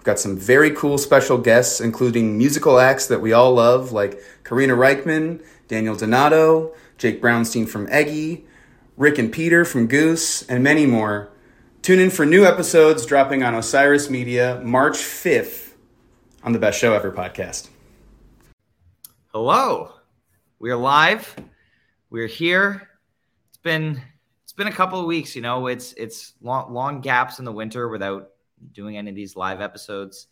We've got some very cool special guests, including musical acts that we all love, like Karina Rykman, Daniel Donato, Jake Brownstein from Eggy, Rick and Peter from Goose, and many more. Tune in for new episodes dropping on Osiris Media March 5th on the Best Show Ever podcast. Hello. We are live. We're here. It's been it's been a couple of weeks, you know. It's it's long long gaps in the winter without doing any of these live episodes.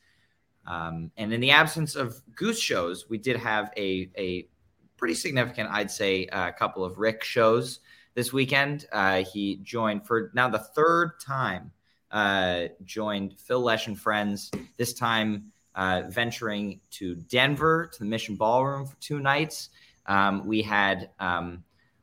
Um, and in the absence of goose shows, we did have a a pretty significant, I'd say, a uh, couple of Rick shows this weekend. Uh, he joined for now the third time. Uh, joined Phil Lesh and friends. This time, uh, venturing to Denver to the Mission Ballroom for two nights. Um, we had um,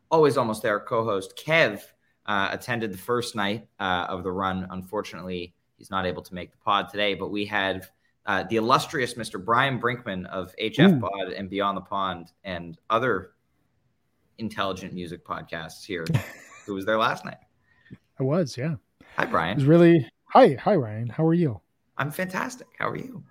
always almost there co-host Kev uh, attended the first night uh, of the run. Unfortunately, he's not able to make the pod today, but we had uh, the illustrious Mr. Brian Brinkman of HF Ooh. Pod and Beyond the Pond and other intelligent music podcasts here, who was there last night. I was, yeah. Hi, Brian. It was really hi, hi, Ryan. How are you? I'm fantastic. How are you?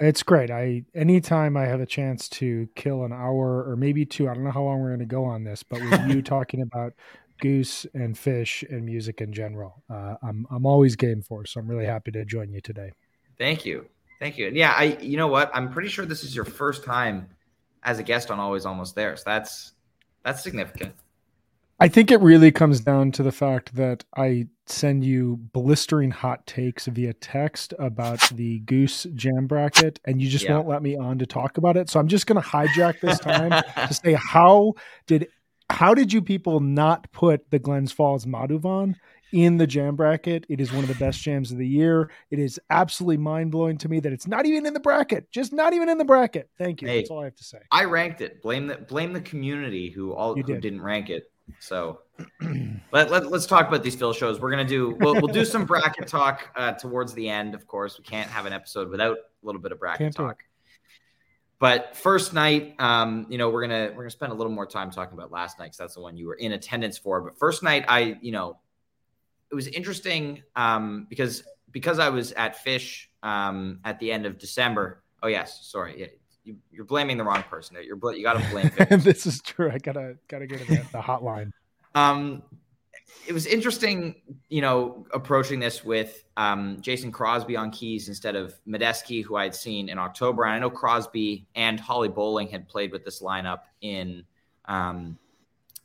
It's great. I anytime I have a chance to kill an hour or maybe two, I don't know how long we're going to go on this, but with you talking about goose and Phish and music in general, uh, I'm I'm always game for. So I'm really happy to join you today. Thank you, thank you. And yeah, I you know what? I'm pretty sure this is your first time as a guest on Always Almost There. So that's that's significant. I think it really comes down to the fact that I send you blistering hot takes via text about the goose jam bracket, and you just yeah. won't let me on to talk about it. So I'm just going to hijack this time to say how did how did you people not put the Glens Falls Madhuvan in the jam bracket? It is one of the best jams of the year. It is absolutely mind blowing to me that it's not even in the bracket. Just not even in the bracket. Thank you. Hey, That's all I have to say. I ranked it. Blame the blame the community who all you who did. didn't rank it. So let, let, us talk about these Phil shows. We're gonna do we'll, we'll do some bracket talk uh, towards the end. Of course, we can't have an episode without a little bit of bracket can't talk. But first night, um, you know, we're gonna we're gonna spend a little more time talking about last night because that's the one you were in attendance for. But first night, I you know, it was interesting um, because because I was at Phish um, at the end of December. Oh yes, sorry, yeah, you, are blaming the wrong person. You're you got to blame. this is true. I gotta gotta get to the, the hotline. Um, it was interesting, you know, approaching this with um, Jason Crosby on keys instead of Medeski, who I had seen in October. And I know Crosby and Holly Bowling had played with this lineup in um,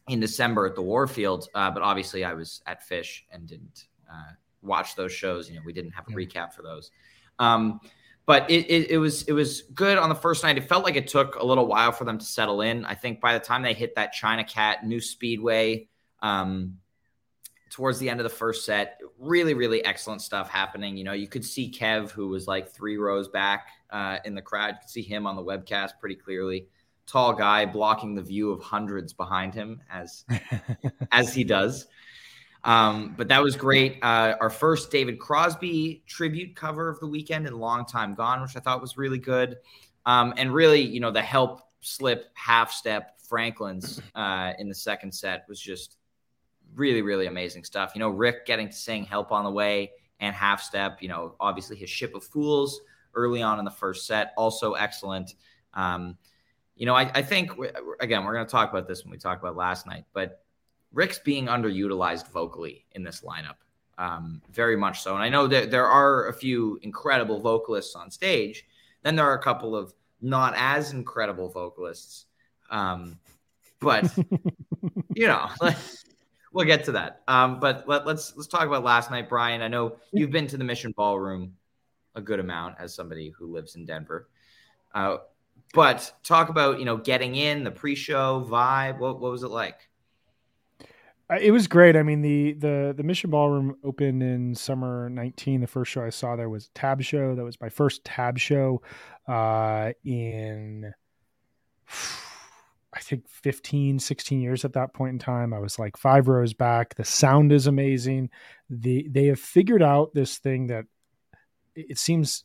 in December at the Warfield, uh, but obviously I was at Phish and didn't uh, watch those shows. You know, we didn't have a yeah. recap for those. Um, but it, it, it, was it was good on the first night. It felt like it took a little while for them to settle in. I think by the time they hit that China Cat new speedway um, towards the end of the first set, really really excellent stuff happening. You know, you could see Kev who was like three rows back uh, in the crowd. You could see him on the webcast pretty clearly. Tall guy blocking the view of hundreds behind him as as he does. Um, but that was great. Uh, our first David Crosby tribute cover of the weekend in Long Time Gone, which I thought was really good. Um, and really, you know, the help slip half step Franklin's uh, in the second set was just really, really amazing stuff. You know, Rick getting to sing Help on the Way and Half Step, you know, obviously his Ship of Fools early on in the first set, also excellent. Um, you know, I, I think, again, we're going to talk about this when we talk about last night, but Rick's being underutilized vocally in this lineup, um, very much so. And I know that there are a few incredible vocalists on stage. Then there are a couple of not as incredible vocalists. Um, but you know, we'll get to that. Um, but let, us let's, let's talk about last night, Brian. I know you've been to the Mission Ballroom a good amount as somebody who lives in Denver. Uh, but talk about you know getting in the pre-show vibe. What what was it like? Uh, it was great. I mean the the the Mission Ballroom opened in summer 19. The first show I saw there was a Tab Show. That was my first Tab show uh, in I think 15, 16 years at that point in time. I was like five rows back. The sound is amazing. The they have figured out this thing that it seems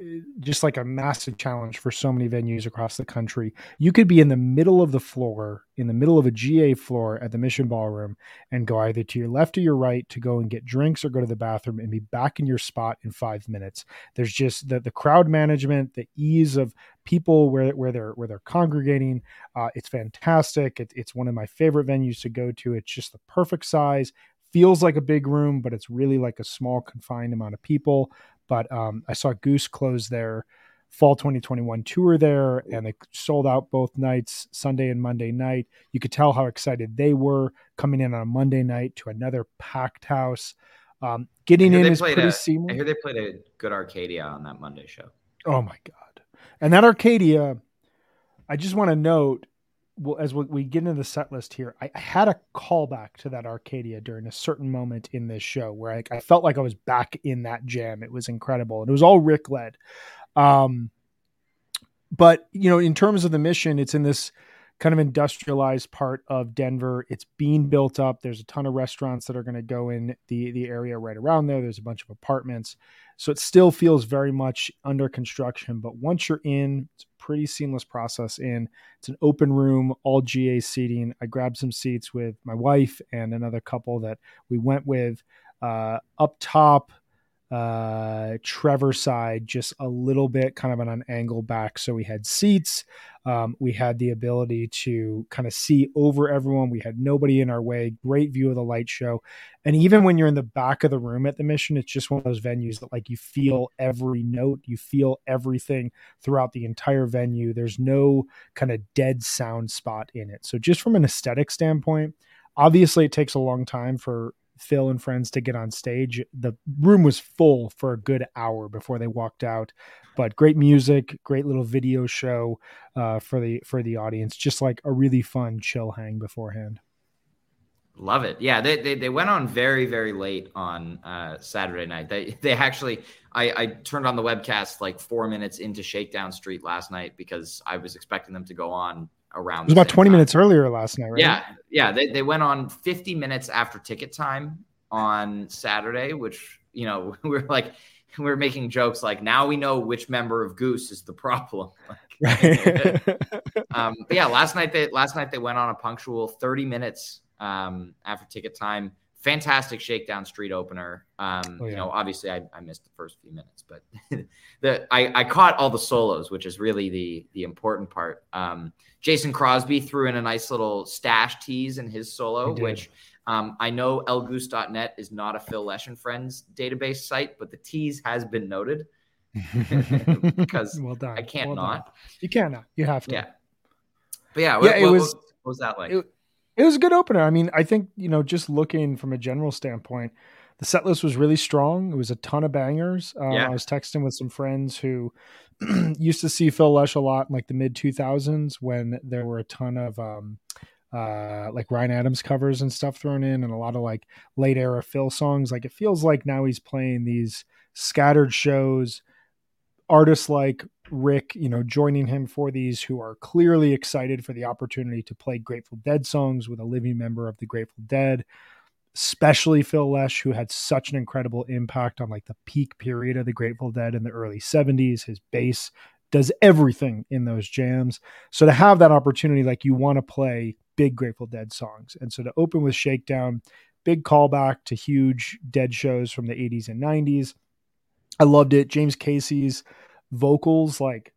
uh, just like a massive challenge for so many venues across the country. You could be in the middle of the floor, in the middle of a GA floor at the Mission Ballroom, and go either to your left or your right to go and get drinks or go to the bathroom and be back in your spot in five minutes. There's just the, the crowd management, the ease of people where, where they're where they're congregating. Uh, it's fantastic. It, it's one of my favorite venues to go to. It's just the perfect size feels like a big room, but it's really like a small confined amount of people. But um, I saw Goose close their fall 2021 tour there, and they sold out both nights, Sunday and Monday night. You could tell how excited they were coming in on a Monday night to another packed house. Um, getting in is pretty a, seamless. I hear they played a good Arcadia on that Monday show. Oh my god! And that Arcadia, I just want to note well, as we get into the set list here, I, had a callback to that Arcadia during a certain moment in this show where I, I, felt like I was back in that jam. It was incredible, and it was all Rick led. Um, but you know, in terms of the mission, it's in this kind of industrialized part of Denver. It's being built up. There's a ton of restaurants that are going to go in the the area right around there. There's a bunch of apartments. So it still feels very much under construction, but once you're in, it's a pretty seamless process in. It's an open room, all GA seating. I grabbed some seats with my wife and another couple that we went with. Uh, up top, uh, Trevor side just a little bit kind of on an angle back. So we had seats. Um, we had the ability to kind of see over everyone. We had nobody in our way. Great view of the light show. And even when you're in the back of the room at the mission, it's just one of those venues that like you feel every note, you feel everything throughout the entire venue. There's no kind of dead sound spot in it. So just from an aesthetic standpoint, obviously it takes a long time for Phil and friends to get on stage. The room was full for a good hour before they walked out. But great music, great little video show uh, for the for the audience. Just like a really fun chill hang beforehand. Love it. Yeah, they, they, they went on very very late on uh, Saturday night. They they actually I, I turned on the webcast like four minutes into Shakedown Street last night because I was expecting them to go on around. It was about 20 time. minutes earlier last night, right? Yeah. Yeah. They, they went on 50 minutes after ticket time on Saturday, which, you know, we are like, we are making jokes like now we know which member of Goose is the problem. Like, um, but yeah, last night they last night they went on a punctual 30 minutes um, after ticket time fantastic shakedown street opener. Um, oh, yeah. You know, obviously I, I, missed the first few minutes, but the I, I, caught all the solos, which is really the the important part. Um, Jason Crosby threw in a nice little stash tease in his solo, which um, I know elgoose.net is not a Phil Lesh and Friends database site, but the tease has been noted because well done. I can't well not. Done. You cannot. You have to. Yeah. But yeah, yeah, what, it was. What, what was that like? It, it was a good opener. I mean, I think, you know, just looking from a general standpoint, the set list was really strong. It was a ton of bangers. Uh, yeah. I was texting with some friends who used to see Phil Lesh a lot in like the mid 2000s when there were a ton of um, uh, like Ryan Adams covers and stuff thrown in and a lot of like late era Phil songs. Like it feels like now he's playing these scattered shows artists like Rick, you know, joining him for these who are clearly excited for the opportunity to play Grateful Dead songs with a living member of the Grateful Dead, especially Phil Lesh, who had such an incredible impact on like the peak period of the Grateful Dead in the early 70s. His bass does everything in those jams. So to have that opportunity, like you want to play big Grateful Dead songs. And so to open with Shakedown, big callback to huge Dead shows from the 80s and 90s. I loved it. James Casey's vocals, like,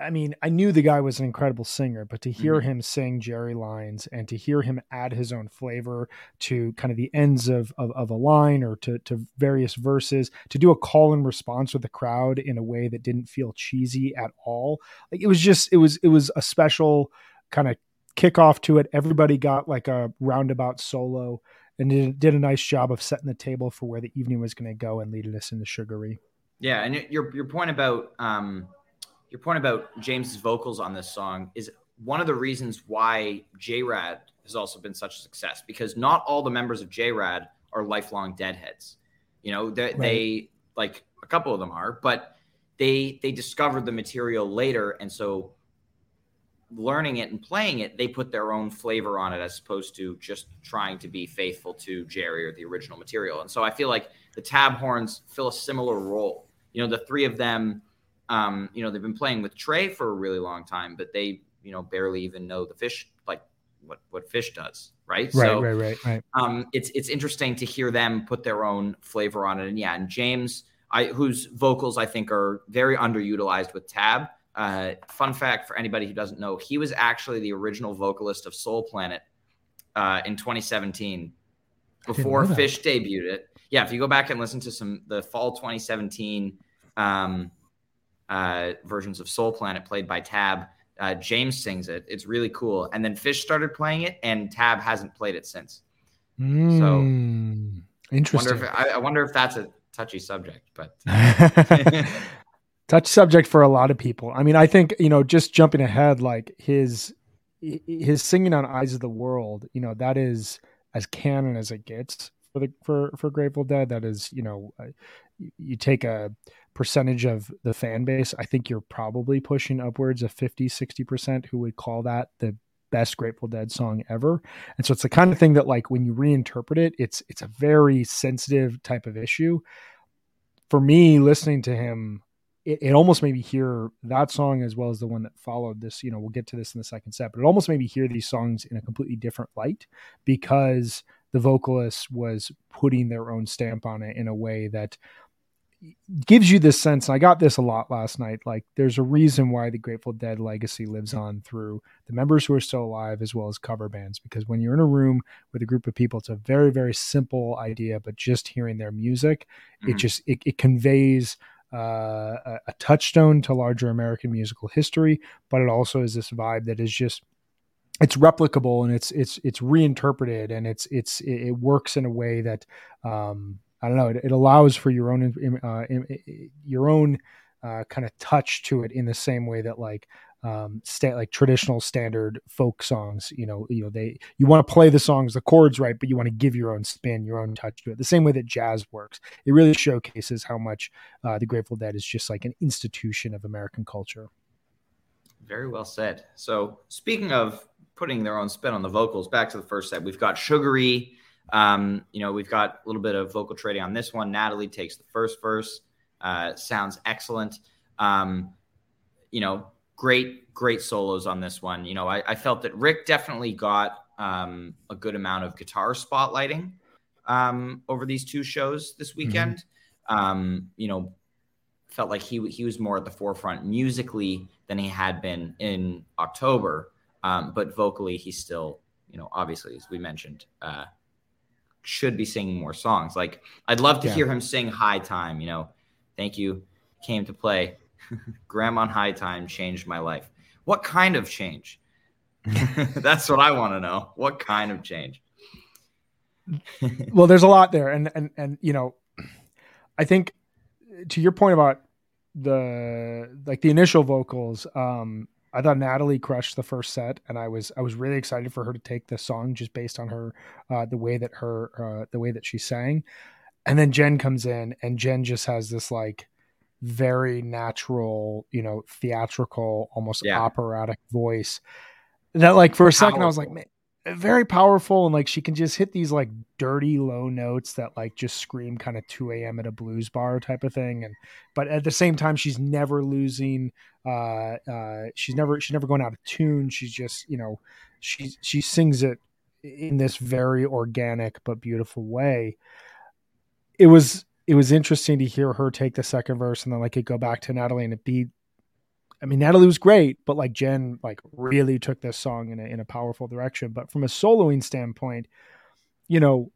I mean, I knew the guy was an incredible singer, but to hear mm-hmm. him sing Jerry lines and to hear him add his own flavor to kind of the ends of, of, of, a line or to, to various verses, to do a call and response with the crowd in a way that didn't feel cheesy at all. Like it was just, it was, it was a special kind of kickoff to it. Everybody got like a roundabout solo and did, did a nice job of setting the table for where the evening was going to go and leading us into Sugaree. Yeah, and your your point about um, your point about James's vocals on this song is one of the reasons why JRAD has also been such a success because not all the members of JRAD are lifelong deadheads. You know, they, right. they like a couple of them are, but they they discovered the material later, and so learning it and playing it, they put their own flavor on it as opposed to just trying to be faithful to Jerry or the original material. And so I feel like the tab horns fill a similar role. You know, the three of them, um, you know, they've been playing with Trey for a really long time, but they, you know, barely even know the Phish, like what what Phish does, right? Right, so, right, right, right. Um, it's it's interesting to hear them put their own flavor on it. And yeah, and James, I whose vocals I think are very underutilized with Tab uh, fun fact for anybody who doesn't know, he was actually the original vocalist of Soul Planet uh, in 2017 before Phish debuted it. Yeah, if you go back and listen to some the fall 2017 um, uh, versions of Soul Planet played by Tab, uh, James sings it. It's really cool. And then Phish started playing it, and Tab hasn't played it since. Mm, so interesting. Wonder if, I, I wonder if that's a touchy subject, but touch subject for a lot of people. I mean, I think you know, just jumping ahead, like his his singing on "Eyes of the World," you know, that is as canon as it gets for the for for Grateful Dead. That is, you know, uh, you take a percentage of the fan base. I think you're probably pushing upwards of 50, 60 percent who would call that the best Grateful Dead song ever. And so it's the kind of thing that like when you reinterpret it, it's it's a very sensitive type of issue. For me, listening to him it, it, almost made me hear that song as well as the one that followed this. You know, we'll get to this in the second set, but it almost made me hear these songs in a completely different light because the vocalist was putting their own stamp on it in a way that gives you this sense. I got this a lot last night. Like, there's a reason why the Grateful Dead legacy lives on through the members who are still alive as well as cover bands. Because when you're in a room with a group of people, it's a very, very simple idea, but just hearing their music, mm-hmm. it just it, it conveys uh, a, a touchstone to larger American musical history, but it also is this vibe that is just it's replicable and it's it's it's reinterpreted and it's it's it works in a way that um, I don't know it, it allows for your own uh, your own uh, kind of touch to it in the same way that like um sta- like traditional standard folk songs you know you know they you want to play the songs the chords right but you want to give your own spin your own touch to it the same way that jazz works. It really showcases how much uh, the grateful dead is just like an institution of american culture. Very well said. So speaking of putting their own spin on the vocals back to the first set we've got Sugaree. um, you know we've got a little bit of vocal trading on this one natalie takes the first verse uh, sounds excellent um, you know great, great solos on this one. You know, I, I felt that Rick definitely got um, a good amount of guitar spotlighting um, over these two shows this mm-hmm. weekend. Mm-hmm. Um, you know, felt like he he was more at the forefront musically than he had been in October, um, but vocally he's still, you know, obviously as we mentioned, uh, should be singing more songs. Like I'd love to yeah. hear him sing "High Time." You know, thank you, came to play. Grandma High Time changed my life. What kind of change? That's what I want to know. What kind of change? well, there's a lot there, and and and you know, I think to your point about the like the initial vocals, um, I thought Natalie crushed the first set, and I was I was really excited for her to take the song just based on her uh, the way that her uh, the way that she sang, and then Jen comes in, and Jen just has this like very natural, you know, theatrical, almost yeah. operatic voice. That like for a second I was like, man, very powerful and like she can just hit these like dirty low notes that like just scream kind of 2 a.m at a blues bar type of thing and but at the same time she's never losing uh uh she's never she's never going out of tune. She's just you know she she sings it in this very organic but beautiful way. It was it was interesting to hear her take the second verse and then like it go back to natalie and it be I mean, Natalie was great, but like Jen, like really took this song in a, in a powerful direction. But from a soloing standpoint, you know,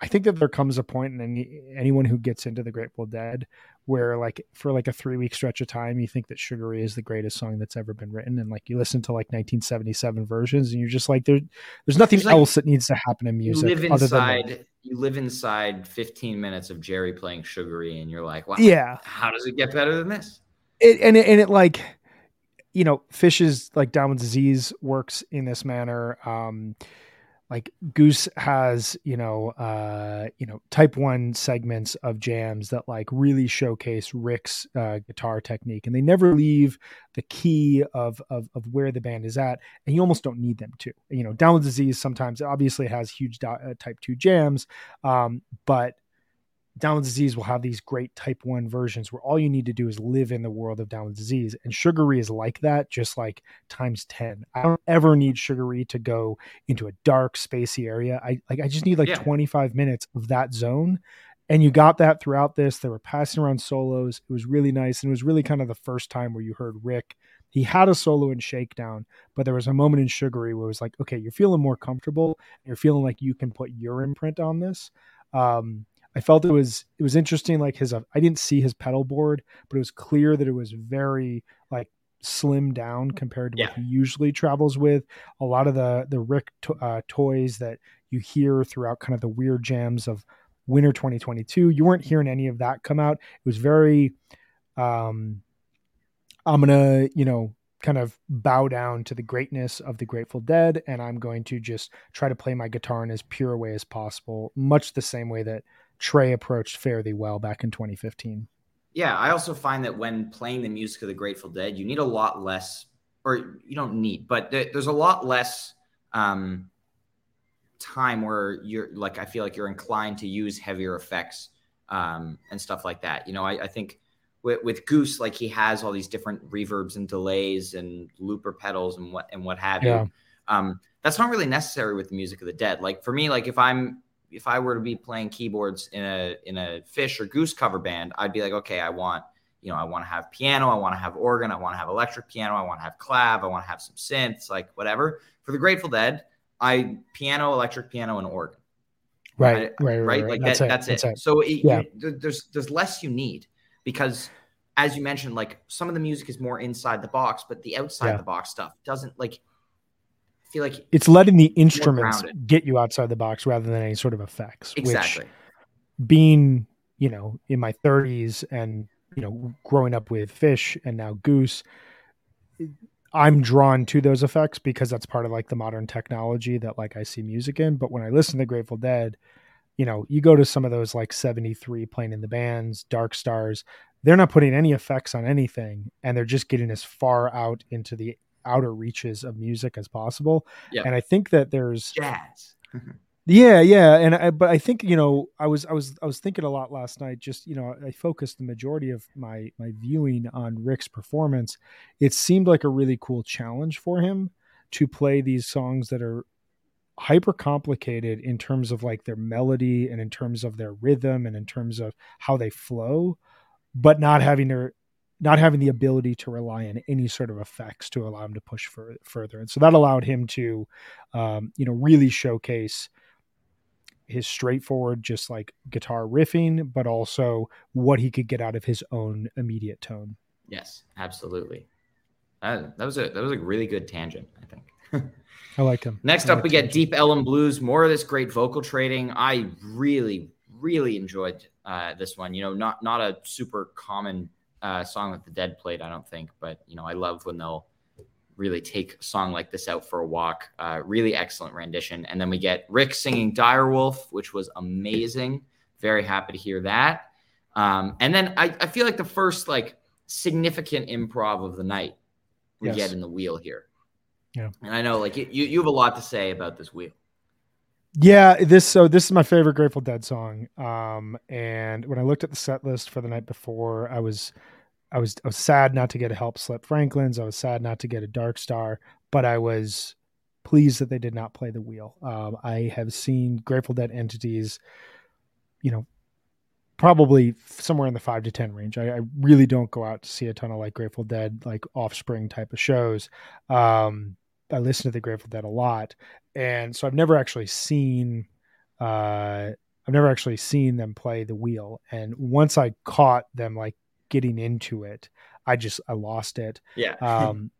I think that there comes a point in any, anyone who gets into the Grateful Dead where like for like a three week stretch of time, you think that Sugaree is the greatest song that's ever been written. And like you listen to like 1977 versions and you're just like, there, there's nothing there's else that needs to happen in music. You live inside, you live inside 15 minutes of Jerry playing Sugaree and you're like, wow, yeah, how does it get better than this? It, and it, and it like, you know, Phish's like Down Disease works in this manner. Um, like Goose has, you know, uh, you know, type one segments of jams that like really showcase Rick's uh, guitar technique, and they never leave the key of, of of where the band is at, and you almost don't need them to. You know, Down with Disease sometimes obviously has huge uh, type two jams, um, but Down with disease will have these great type 1 versions where all you need to do is live in the world of Down with disease. And Sugaree is like that, just like times 10. I don't ever need Sugaree to go into a dark, spacey area. I like I just need like yeah. 25 minutes of that zone. And you got that throughout this. They were passing around solos. It was really nice. And it was really kind of the first time where you heard Rick. He had a solo in Shakedown, but there was a moment in Sugaree where it was like, okay, you're feeling more comfortable. You're feeling like you can put your imprint on this. Um, I felt it was it was interesting. Like his, uh, I didn't see his pedal board, but it was clear that it was very like slim down compared to yeah. what he usually travels with. A lot of the the Rick to, uh, toys that you hear throughout kind of the weird jams of winter 2022, you weren't hearing any of that come out. It was very, um, I'm gonna you know kind of bow down to the greatness of the Grateful Dead, and I'm going to just try to play my guitar in as pure a way as possible, much the same way that Trey approached Fare Thee Well back in 2015. Yeah, I also find that when playing the music of the Grateful Dead, you need a lot less, or you don't need, but there's a lot less um, time where you're like, I feel like you're inclined to use heavier effects um, and stuff like that. You know, I, I think with, with, Goose, like he has all these different reverbs and delays and looper pedals and what and what have yeah. you. Um, that's not really necessary with the music of the dead. Like for me, like if I'm if I were to be playing keyboards in a in a Phish or Goose cover band, I'd be like, okay, I want you know, I want to have piano, I want to have organ, I want to have electric piano, I want to have clav, I want to have some synths, like whatever. For the Grateful Dead, I piano, electric piano, and organ. Right, I, right, right, right, Like that's, that, it, that's, that's it. it. So it, yeah. You, there's there's less you need because, as you mentioned, like some of the music is more inside the box, but the outside yeah. the box stuff doesn't like feel like it's letting the instruments get you outside the box rather than any sort of effects. Exactly. Which, being you know in my 30s and you know growing up with Phish and now goose i'm drawn to those effects because that's part of like the modern technology that like i see music in but when i listen to grateful dead you know you go to some of those like 73 playing in the bands dark stars they're not putting any effects on anything and they're just getting as far out into the outer reaches of music as possible. Yeah. And I think that there's jazz. yeah, yeah, and I, but I think you know I was I was I was thinking a lot last night. Just you know I focused the majority of my my viewing on Rick's performance. It seemed like a really cool challenge for him to play these songs that are hyper complicated in terms of like their melody and in terms of their rhythm and in terms of how they flow but not having to not having the ability to rely on any sort of effects to allow him to push for, further. And so that allowed him to, um, you know, really showcase his straightforward, just like guitar riffing, but also what he could get out of his own immediate tone. Yes, absolutely. that was a that was a really good tangent. I think. I like him. Next up, we get Deep Ellum Blues. More of this great vocal trading. I really, really enjoyed uh, this one. You know, not not a super common uh, song that the Dead played, I don't think, but you know, I love when they'll really take a song like this out for a walk. Uh, really excellent rendition, and then we get Rick singing Direwolf, which was amazing. Very happy to hear that. Um, and then I, I, feel like the first like significant improv of the night we yes. get in the wheel here. Yeah. And I know like you you have a lot to say about this wheel. Yeah, this so this is my favorite Grateful Dead song. Um, and when I looked at the set list for the night before, I was I was I was sad not to get a Help Slip Franklin's. I was sad not to get a Dark Star, but I was pleased that they did not play the wheel. Um, I have seen Grateful Dead entities, you know, probably somewhere in the five to ten range. I, I, really don't go out to see a ton of like Grateful Dead, like Offspring type of shows. Um, I listen to the Grateful Dead a lot, and so I've never actually seen. Uh, I've never actually seen them play the wheel, and once I caught them like getting into it, I just I lost it. Yeah. um,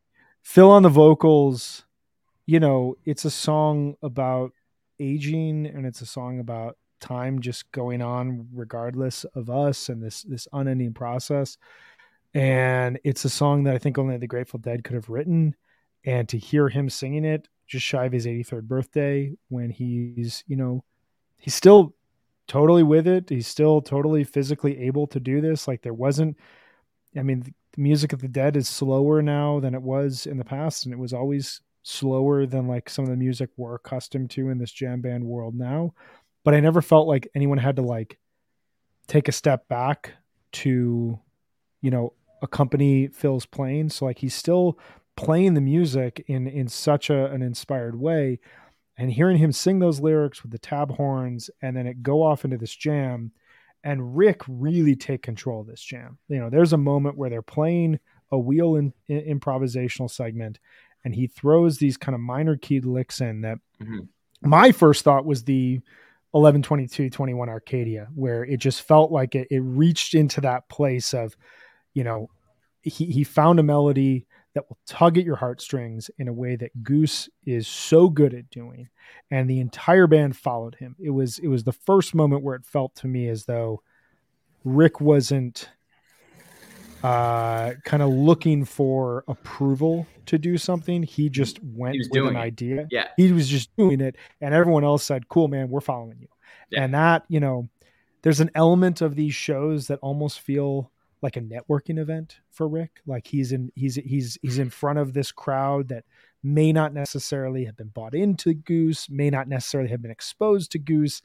Phil on the vocals, you know, it's a song about aging, and it's a song about time just going on regardless of us and this this unending process and it's a song that i think only the grateful dead could have written and to hear him singing it just shy of his 83rd birthday when he's you know he's still totally with it. He's still totally physically able to do this. Like there wasn't i mean the music of the dead is slower now than it was in the past and it was always slower than like some of the music we're accustomed to in this jam band world now. But I never felt like anyone had to like take a step back to, you know, accompany Phil's playing. So like he's still playing the music in in such a, an inspired way, and hearing him sing those lyrics with the tab horns, and then it go off into this jam, and Rick really take control of this jam. You know, there's a moment where they're playing a wheel in, in improvisational segment, and he throws these kind of minor keyed licks in that. Mm-hmm. My first thought was the 11 22 21 arcadia where it just felt like it, it reached into that place of you know he, he found a melody that will tug at your heartstrings in a way that goose is so good at doing and the entire band followed him it was it was the first moment where it felt to me as though rick wasn't uh, kind of looking for approval to do something. He just went he with an it. idea. Yeah. He was just doing it. And everyone else said, cool, man, we're following you. Yeah. And that, you know, there's an element of these shows that almost feel like a networking event for Rick. Like he's in, he's, he's, he's in front of this crowd that may not necessarily have been bought into Goose, may not necessarily have been exposed to Goose.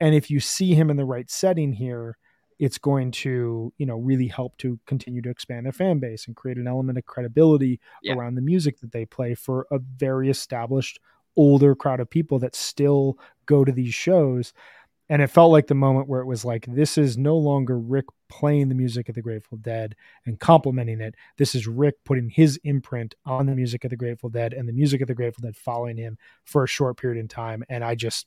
And if you see him in the right setting here, it's going to you know really help to continue to expand their fan base and create an element of credibility yeah. around the music that they play for a very established older crowd of people that still go to these shows and it felt like the moment where it was like this is no longer rick playing the music of the grateful dead and complimenting it this is rick putting his imprint on the music of the grateful dead and the music of the grateful dead following him for a short period in time and i just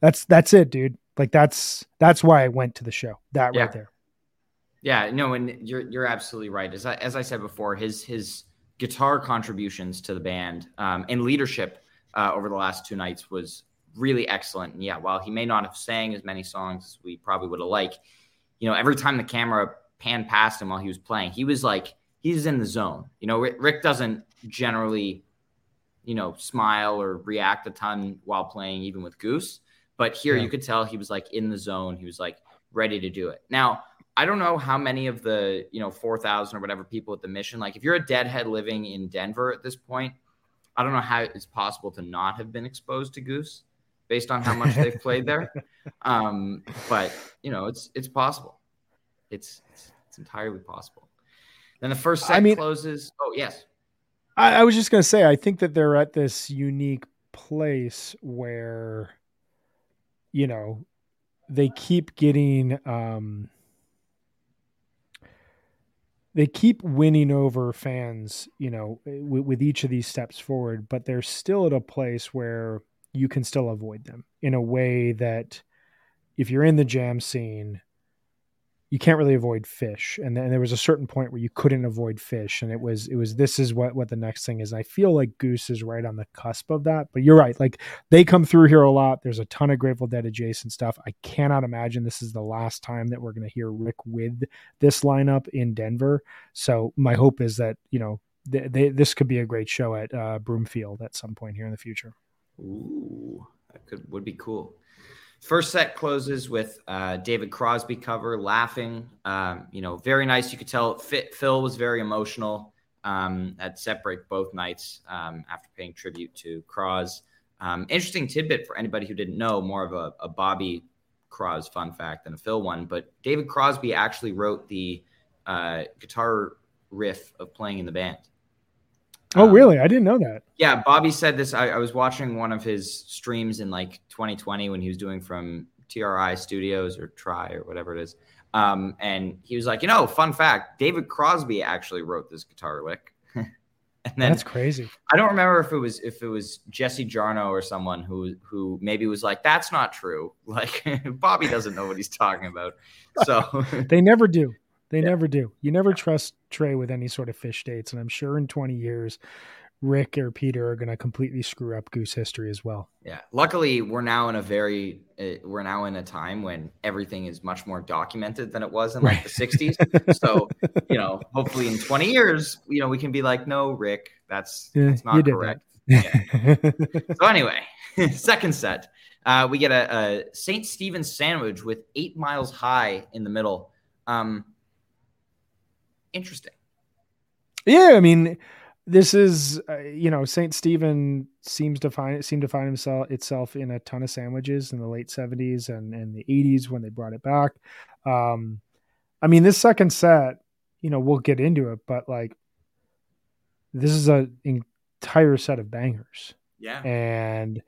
that's that's it dude like that's that's why I went to the show. That yeah. right there. Yeah, no, and you're you're absolutely right. As I as I said before, his his guitar contributions to the band um, and leadership uh, over the last two nights was really excellent. And yeah, while he may not have sang as many songs as we probably would have liked, you know, every time the camera panned past him while he was playing, he was like he's in the zone. You know, Rick doesn't generally, you know, smile or react a ton while playing, even with Goose. But here yeah. you could tell he was like in the zone. He was like ready to do it. Now, I don't know how many of the, you know, 4,000 or whatever people at the mission, like if you're a deadhead living in Denver at this point, I don't know how it's possible to not have been exposed to Goose based on how much they've played there. Um, but you know, it's it's possible. It's, it's, it's entirely possible. Then the first set I mean, closes. Oh yes. I, I was just gonna say, I think that they're at this unique place where you know, they keep getting um they keep winning over fans, you know, with, with each of these steps forward, but they're still at a place where you can still avoid them in a way that if you're in the jam scene, you can't really avoid Phish. and then there was a certain point where you couldn't avoid Phish. and it was it was this is what what the next thing is. I feel like goose is right on the cusp of that but you're right. Like they come through here a lot. There's a ton of grateful dead adjacent stuff. I cannot imagine this is the last time that we're going to hear rick with this lineup in denver. So my hope is that you know they, they, this could be a great show at uh, broomfield at some point here in the future ooh that could would be cool First set closes with uh, David Crosby cover, laughing. Um, you know, very nice. You could tell Phil was very emotional. um, at Break both nights um, after paying tribute to Cross. Um, interesting tidbit for anybody who didn't know, more of a, a Bobby Cross fun fact than a Phil one, but David Crosby actually wrote the uh, guitar riff of playing in the band. Oh, um, really? I didn't know that. Yeah, Bobby said this. I, I, was watching one of his streams in like 2020 when he was doing from TRI Studios or Try or whatever it is. Um, and he was like, you know, fun fact David Crosby actually wrote this guitar lick. and then that's crazy. I don't remember if it was if it was Jesse Jarnow or someone who who maybe was like, that's not true. Like Bobby doesn't know what he's talking about. So they never do. They yeah. never do. You never trust Trey with any sort of Phish dates, and I'm sure in 20 years, Rick or Peter are going to completely screw up Goose history as well. Yeah. Luckily, we're now in a very uh, we're now in a time when everything is much more documented than it was in like right. the 60s. so, you know, hopefully in 20 years, you know, we can be like, "No, Rick, that's yeah, that's not correct." Yeah. so anyway, second set, uh, we get a, a St. Stephen's sandwich with eight miles high in the middle. Um, interesting. Yeah, I mean, this is uh, you know Saint Stephen seems to find seemed to find himself itself in a ton of sandwiches in the late seventies and and the eighties when they brought it back. Um, I mean, this second set, you know, we'll get into it, but like, this is an entire set of bangers. Yeah, and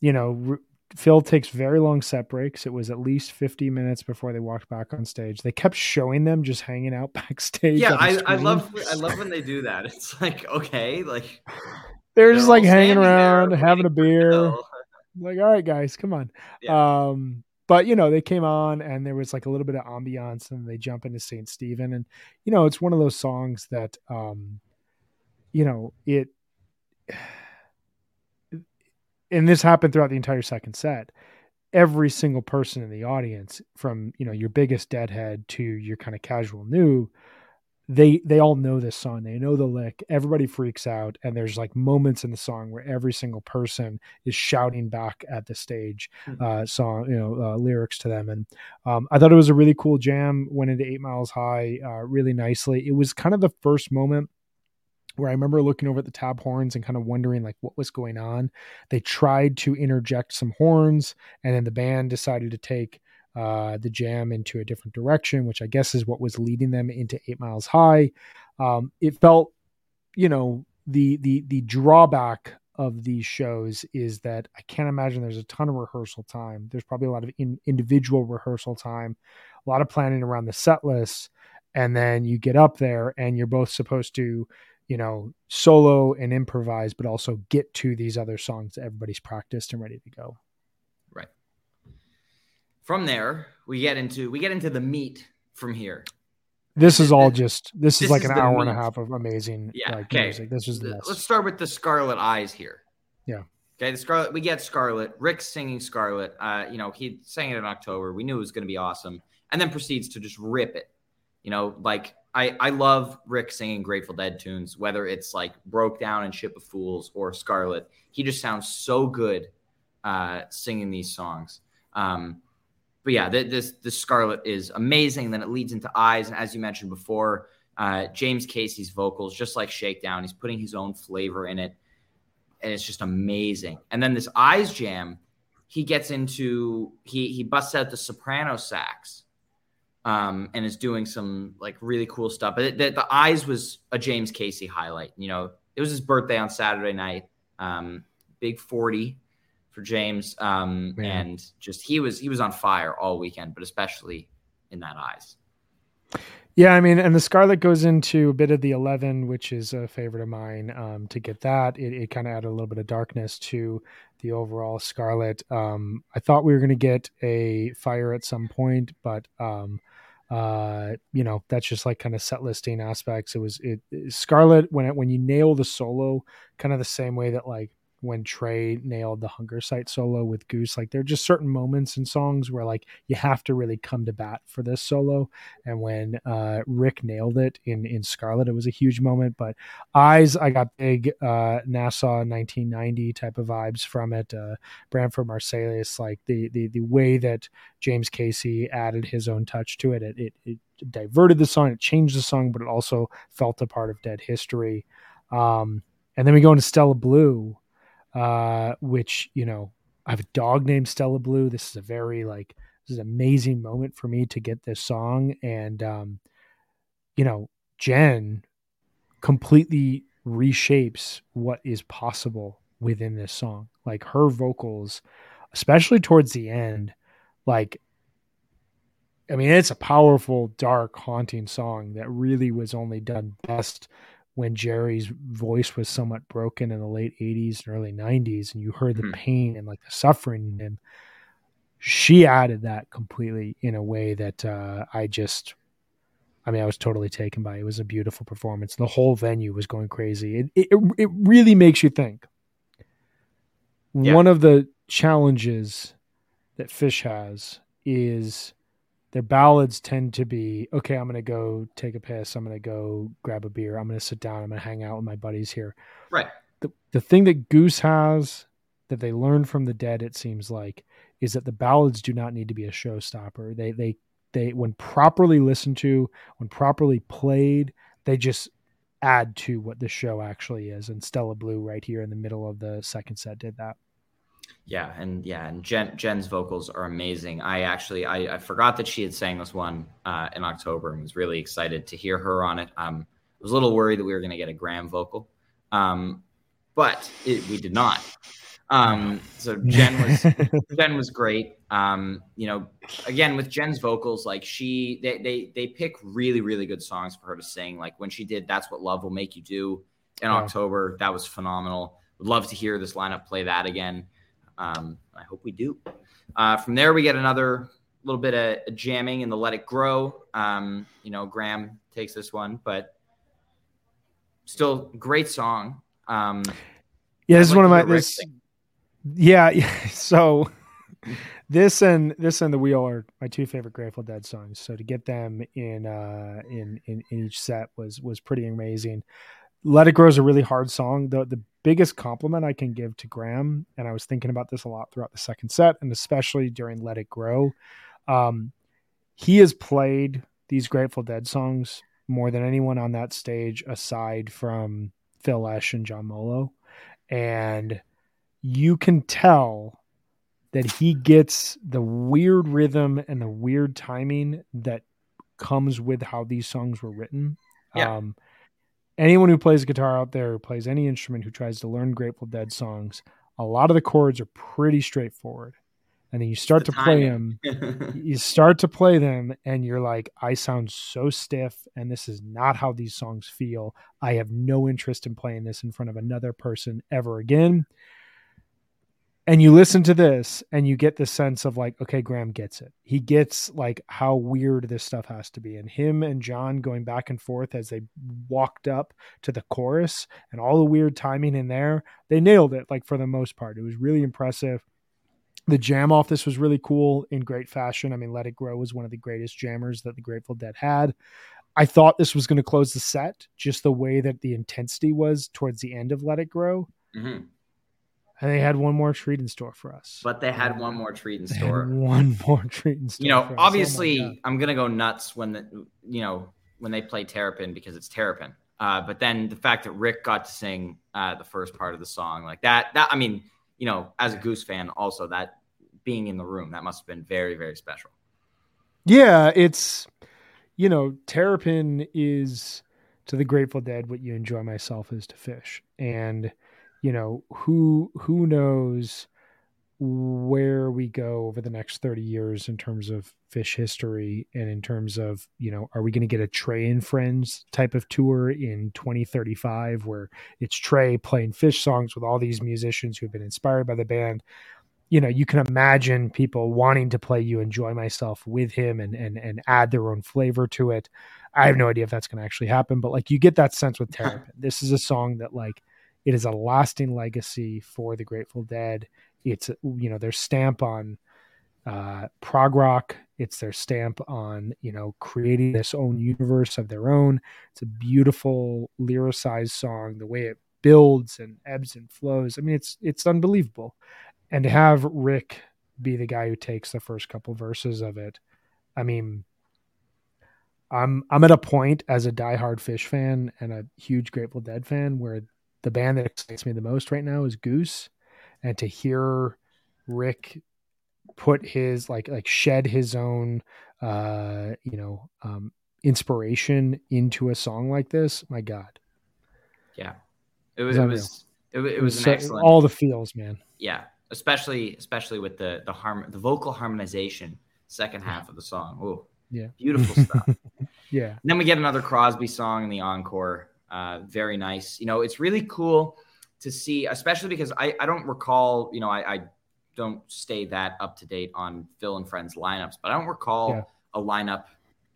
you know, Phil takes very long set breaks. It was at least 50 minutes before they walked back on stage. They kept showing them just hanging out backstage. Yeah, I, I, love I love when they do that. It's like, okay, like they're, they're just like hanging around, having a beer. Like, all right, guys, come on. Yeah. Um, but you know, they came on and there was like a little bit of ambiance and they jump into St. Stephen. And, you know, it's one of those songs that um, you know, it and this happened throughout the entire second set every single person in the audience from you know your biggest deadhead to your kind of casual new they they all know this song. They know the lick. Everybody freaks out and there's like moments in the song where every single person is shouting back at the stage mm-hmm. uh, song you know uh, lyrics to them. And um, i thought it was a really cool jam went into eight miles high uh, really nicely. It was kind of the first moment where I remember looking over at the tab horns and kind of wondering like what was going on. They tried to interject some horns, and then the band decided to take uh, the jam into a different direction, which I guess is what was leading them into Eight Miles High. Um, it felt, you know, the the the drawback of these shows is that I can't imagine there's a ton of rehearsal time. There's probably a lot of in, individual rehearsal time, a lot of planning around the set list, and then you get up there and you're both supposed to you know, solo and improvise, but also get to these other songs that everybody's practiced and ready to go. Right. From there, we get into we get into the meat from here. This is all just this, this is like is an hour meat. and a half of amazing yeah, like, okay. music. This is the Let's start with the Scarlet Eyes here. Yeah. Okay, the Scarlet we get Scarlet. Rick's singing Scarlet. Uh, you know, he sang it in October. We knew it was gonna be awesome. And then proceeds to just rip it. You know, like I, I love Rick singing Grateful Dead tunes, whether it's like Broke Down and Ship of Fools or Scarlet. He just sounds so good uh, singing these songs. Um, but yeah, this this Scarlet is amazing. Then it leads into Eyes, and as you mentioned before, uh, James Casey's vocals, just like Shakedown, he's putting his own flavor in it, and it's just amazing. And then this Eyes jam, he gets into he he busts out the soprano sax um, and is doing some like really cool stuff. But the, the, eyes was a James Casey highlight. You know, it was his birthday on Saturday night. Um, big forty for James, um, and just he was he was on fire all weekend, but especially in that eyes. Yeah, I mean, and the Scarlet goes into a bit of the eleven, which is a favorite of mine. Um, to get that, it, it kind of added a little bit of darkness to the overall Scarlet. Um, I thought we were going to get a fire at some point, but um, uh, you know, that's just like kind of set listing aspects. It was it, it Scarlet when it, when you nail the solo, kind of the same way that like when Trey nailed the Hungersite solo with Goose. Like there are just certain moments in songs where like you have to really come to bat for this solo. And when uh, Rick nailed it in in Scarlet, it was a huge moment. But Eyes, I got big uh, Nassau 1990 type of vibes from it. Uh, Branford Marsalis, like the the the way that James Casey added his own touch to it, it it, it diverted the song, it changed the song, but it also felt a part of dead history. Um, and then we go into Stella Blue, uh, which you know I have a dog named Stella Blue. This is a very like this is an amazing moment for me to get this song, and um, you know Jen completely reshapes what is possible within this song. Like her vocals, especially towards the end, like I mean, it's a powerful, dark, haunting song that really was only done best when Jerry's voice was somewhat broken in the late 80s and early 90s, and you heard the mm-hmm. pain and like the suffering in him. She added that completely in a way that uh, I just, I mean, I was totally taken by. It was a beautiful performance. The whole venue was going crazy. It it, it really makes you think. Yeah. One of the challenges that Phish has is their ballads tend to be okay i'm gonna go take a piss. I'm gonna go grab a beer. I'm gonna sit down. I'm gonna hang out with my buddies here. Right. The, the thing that goose has that they learned from the dead it seems like is that the ballads do not need to be a showstopper. They they they when properly listened to when properly played they just add to what the show actually is. And stella blue right here in the middle of the second set did that yeah, and yeah, and Jen, Jen's vocals are amazing. I actually I, I forgot that she had sang this one uh, in October and was really excited to hear her on it. Um, I was a little worried that we were going to get a Graham vocal, um, but it, we did not. Um, so Jen was Jen was great. Um, you know, again with Jen's vocals, like she they they they pick really really good songs for her to sing. Like when she did "That's What Love Will Make You Do" in. October, that was phenomenal. Would love to hear this lineup play that again. Um, I hope we do. Uh, from there, we get another little bit of jamming in the Let It Grow. Um, you know, Graham takes this one, but still great song. Um, yeah, this is one of my this. Yeah, yeah. So this and this and the wheel are my two favorite Grateful Dead songs. So to get them in uh, in, in in each set was was pretty amazing. Let It Grow is a really hard song. The the biggest compliment I can give to Graham, and I was thinking about this a lot throughout the second set, and especially during Let It Grow. Um, he has played these Grateful Dead songs more than anyone on that stage, aside from Phil Lesh and John Molo, and you can tell that he gets the weird rhythm and the weird timing that comes with how these songs were written. Yeah. Um, anyone who plays guitar out there, who plays any instrument, who tries to learn Grateful Dead songs, a lot of the chords are pretty straightforward. And then you start the to timing. play them, you start to play them, and you're like, I sound so stiff, and this is not how these songs feel. I have no interest in playing this in front of another person ever again and you listen to this and you get the sense of like okay graham gets it. He gets like how weird this stuff has to be. And him and john going back and forth as they walked up to the chorus and all the weird timing in there they nailed it like for the most part. It was really impressive. The jam off this was really cool in great fashion. I mean let it grow was one of the greatest jammers that the grateful dead had. I thought this was going to close the set just the way that the intensity was towards the end of let it grow. Mm-hmm and they had one more treat in store for us. But they had one more treat in store. One more treat in store. You know, oh obviously, oh I'm gonna go nuts when the you know when they play Terrapin because it's Terrapin. Uh, but then the fact that Rick got to sing uh, the first part of the song like that, that I mean, you know, as a Goose fan, also that being in the room, that must have been very, very special. Yeah, it's you know, Terrapin is to the Grateful Dead what you enjoy myself is to Phish, and you know who who knows where we go over the next 30 years in terms of Phish history and in terms of you know are we going to get a trey and friends type of tour in 2035 where it's trey playing Phish songs with all these musicians who've been inspired by the band? You know you can imagine people wanting to play you enjoy myself with him and and and add their own flavor to it. I have no idea if that's going to actually happen but like you get that sense with terrapin. This is a song that like it is a lasting legacy for the Grateful Dead. It's you know their stamp on uh, prog rock. It's their stamp on you know creating this own universe of their own. It's a beautiful lyricized song. The way it builds and ebbs and flows. I mean, it's it's unbelievable. And to have Rick be the guy who takes the first couple verses of it, I mean, I'm I'm at a point as a diehard Phish fan and a huge Grateful Dead fan where the band that excites me the most right now is Goose, and to hear Rick put his like like shed his own uh you know um inspiration into a song like this my god. Yeah. It was it was it, it, was so, excellent all the feels man. Yeah. Especially especially with the the harm the vocal harmonization second half of the song. Oh yeah. Beautiful stuff. Yeah. And then we get another crosby song in the encore uh very nice you know it's really cool to see especially because i i don't recall you know i i don't stay that up to date on phil and friends lineups but i don't recall yeah. a lineup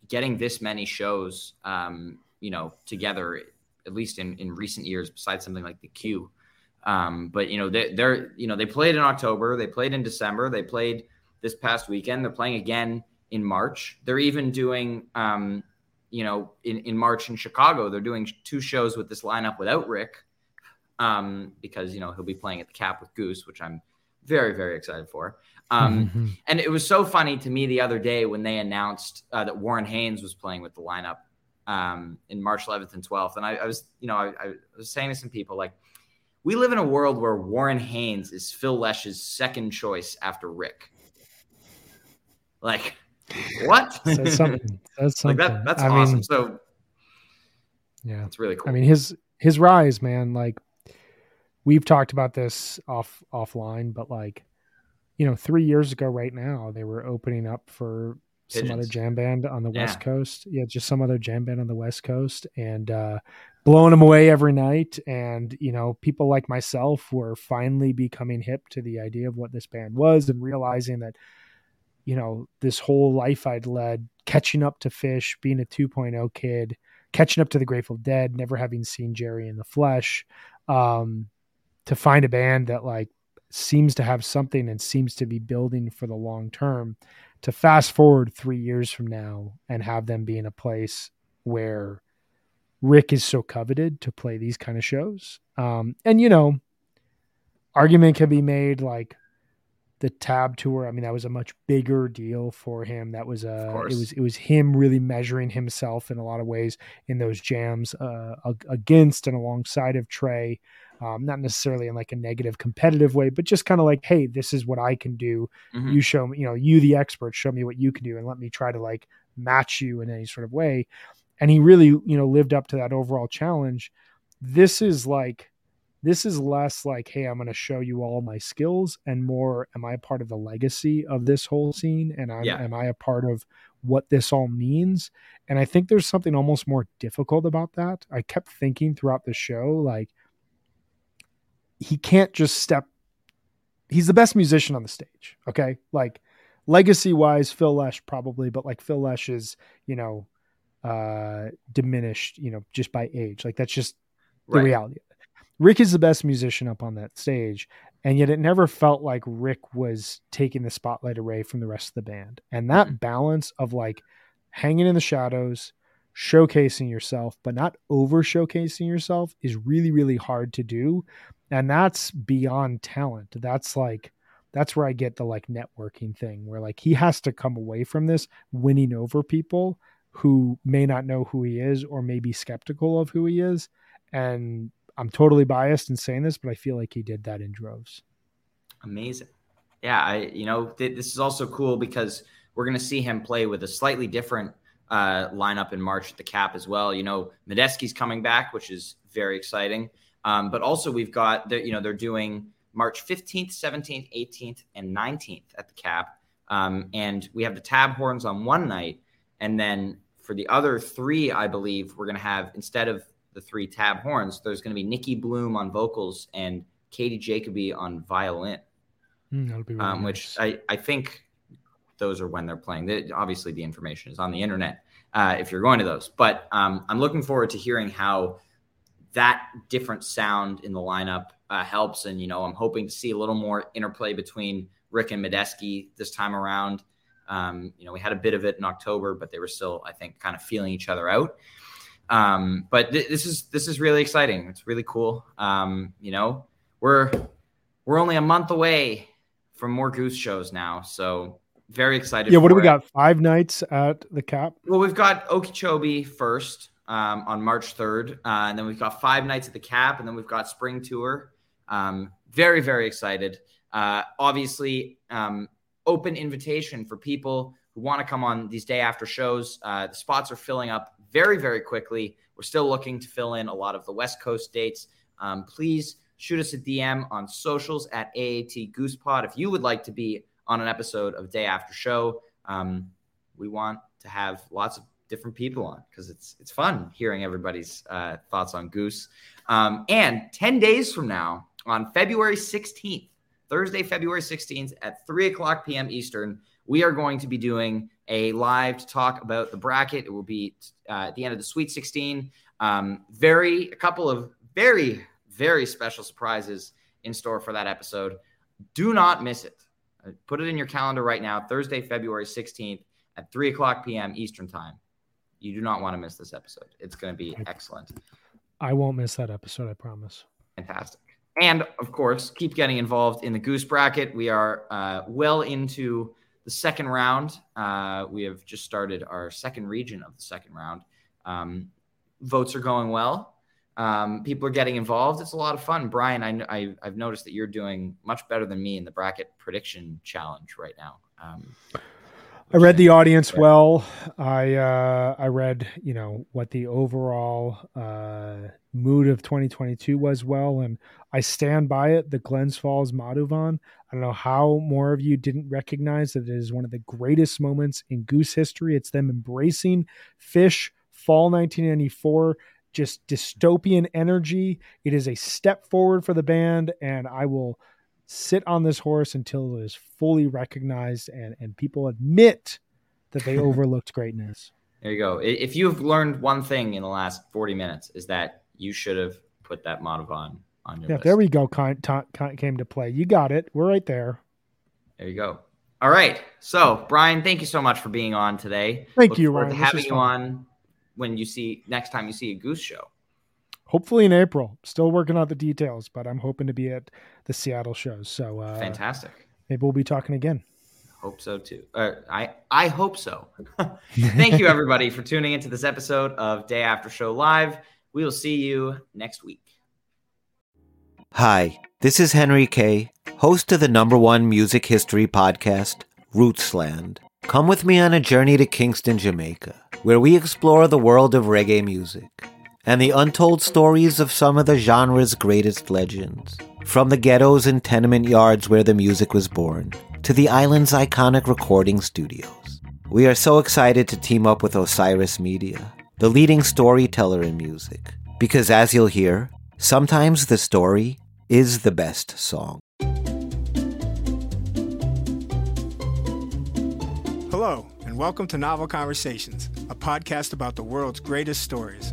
getting this many shows um you know together at least in in recent years besides something like the q um, but you know, they, they're you know they played in October, they played in December, they played this past weekend. They're playing again in March. They're even doing um, you know in in March in Chicago. They're doing two shows with this lineup without Rick um, because you know he'll be playing at the Cap with Goose, which I'm very very excited for. Um, mm-hmm. And it was so funny to me the other day when they announced uh, that Warren Haynes was playing with the lineup um, in March 11th and 12th. And I, I was, you know, I, I, was saying to some people like, we live in a world where Warren Haynes is Phil Lesh's second choice after Rick. Like, what? Says something. Says something. like that, that's I awesome. Mean, so, yeah, it's really cool. I mean, his his rise, man. Like, we've talked about this off offline, but like, you know, three years ago, right now, they were opening up for Pigeons. some other jam band on the yeah. West Coast. Yeah, just some other jam band on the West Coast, and uh, blowing them away every night. And, you know, people like myself were finally becoming hip to the idea of what this band was and realizing that, you know, this whole life I'd led, catching up to Phish, being a 2.0 kid, catching up to the Grateful Dead, never having seen Jerry in the flesh, um, to find a band that like seems to have something and seems to be building for the long term to fast forward three years from now and have them be in a place where Rick is so coveted to play these kind of shows. Um, and you know, argument can be made like the tab tour. I mean, that was a much bigger deal for him. That was a it was it was him really measuring himself in a lot of ways in those jams uh, against and alongside of Trey. Um, not necessarily in like a negative competitive way, but just kind of like, hey, this is what I can do. Mm-hmm. You show me, you know, you the expert, show me what you can do, and let me try to like match you in any sort of way and he really you know lived up to that overall challenge this is like this is less like hey i'm going to show you all my skills and more am i part of the legacy of this whole scene and I'm, yeah. am i a part of what this all means and i think there's something almost more difficult about that i kept thinking throughout the show like he can't just step he's the best musician on the stage okay like legacy wise phil lesh probably but like phil lesh is you know uh, diminished, you know, just by age. Like that's just the right. reality. Rick is the best musician up on that stage, and yet it never felt like Rick was taking the spotlight away from the rest of the band. And that mm-hmm. balance of like hanging in the shadows, showcasing yourself, but not over showcasing yourself is really, really hard to do. And that's beyond talent. That's like, that's where I get the like networking thing where like he has to come away from this winning over people who may not know who he is or may be skeptical of who he is. And I'm totally biased in saying this, but I feel like he did that in droves. Amazing. Yeah, I you know th- this is also cool because we're going to see him play with a slightly different uh, lineup in March at the Cap as well. You know, Medeski's coming back, which is very exciting. Um, but also we've got the, you know they're doing March 15th, 17th, 18th, and 19th at the Cap, um, and we have the Tab Horns on one night, and then for the other three, I believe we're going to have instead of the three tab horns, there's going to be Nikki Bloom on vocals and Katie Jacoby on violin. Mm, really um, which I, I think those are when they're playing. They, obviously, the information is on the internet uh, if you're going to those. But um, I'm looking forward to hearing how that different sound in the lineup uh, helps. And, you know, I'm hoping to see a little more interplay between Rick and Medeski this time around. Um, you know, we had a bit of it in October, but they were still, I think, kind of feeling each other out. Um, but th- this is this is really exciting. It's really cool. Um, you know, we're we're only a month away from more Goose shows now, so very excited. Yeah, what do we it. got? Five nights at the Cap. Well, we've got Okeechobee first um, on March third, uh, and then we've got five nights at the Cap, and then we've got Spring Tour. Um, very very excited. Uh, obviously, um, open invitation for people who want to come on these day after shows. Uh, the spots are filling up very very quickly. We're still looking to fill in a lot of the West Coast dates. Um, please shoot us a DM on socials at AAT Goosepod if you would like to be on an episode of Day After Show. Um, we want to have lots of different people on because it's it's fun hearing everybody's uh, thoughts on Goose. Um, and ten days from now, on February sixteenth, Thursday, February sixteenth at three o'clock p.m. Eastern, we are going to be doing a live to talk about the bracket. It will be uh, at the end of the Sweet Sixteen. Um, very a couple of very very special surprises in store for that episode. Do not miss it. Uh, put it in your calendar right now, Thursday, February 16th at 3 o'clock p.m. Eastern Time. You do not want to miss this episode. It's going to be excellent. I won't miss that episode, I promise. Fantastic. And of course, keep getting involved in the Goose Bracket. We are uh, well into the second round. Uh, we have just started our second region of the second round. Um, votes are going well. Um, people are getting involved. It's a lot of fun. Brian, I, have noticed that you're doing much better than me in the bracket prediction challenge right now. Um, I read the audience well. I uh, I read you know what the overall uh, mood of 2022 was well, and I stand by it. The Glens Falls Madhuvan. I don't know how more of you didn't recognize that it is one of the greatest moments in Goose history. It's them embracing Phish fall 1994 just dystopian energy. It is a step forward for the band, and I will sit on this horse until it is fully recognized and, and people admit that they overlooked greatness. There you go. If you've learned one thing in the last 40 minutes, is that you should have put that Madhuvan on your yeah, list. There we go. Con, con, con, came to play. You got it. We're right there. There you go. All right. So, Brian, thank you so much for being on today. Thank Look you, Ryan. Having you fun. on when you see next time you see a goose show. Hopefully in April. Still working out the details, but I'm hoping to be at the Seattle shows. So uh, fantastic. Maybe we'll be talking again. Hope so too. Uh, I I hope so. Thank you everybody for tuning into this episode of Day After Show Live. We will see you next week. Hi, this is Henry Kay, host of the number one music history podcast, Rootsland. Come with me on a journey to Kingston, Jamaica where we explore the world of reggae music and the untold stories of some of the genre's greatest legends. From the ghettos and tenement yards where the music was born, to the island's iconic recording studios. We are so excited to team up with Osiris Media, the leading storyteller in music, because as you'll hear, sometimes the story is the best song. Hello and welcome to Novel Conversations, a podcast about the world's greatest stories.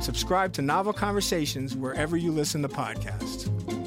Subscribe to Novel Conversations wherever you listen to podcasts.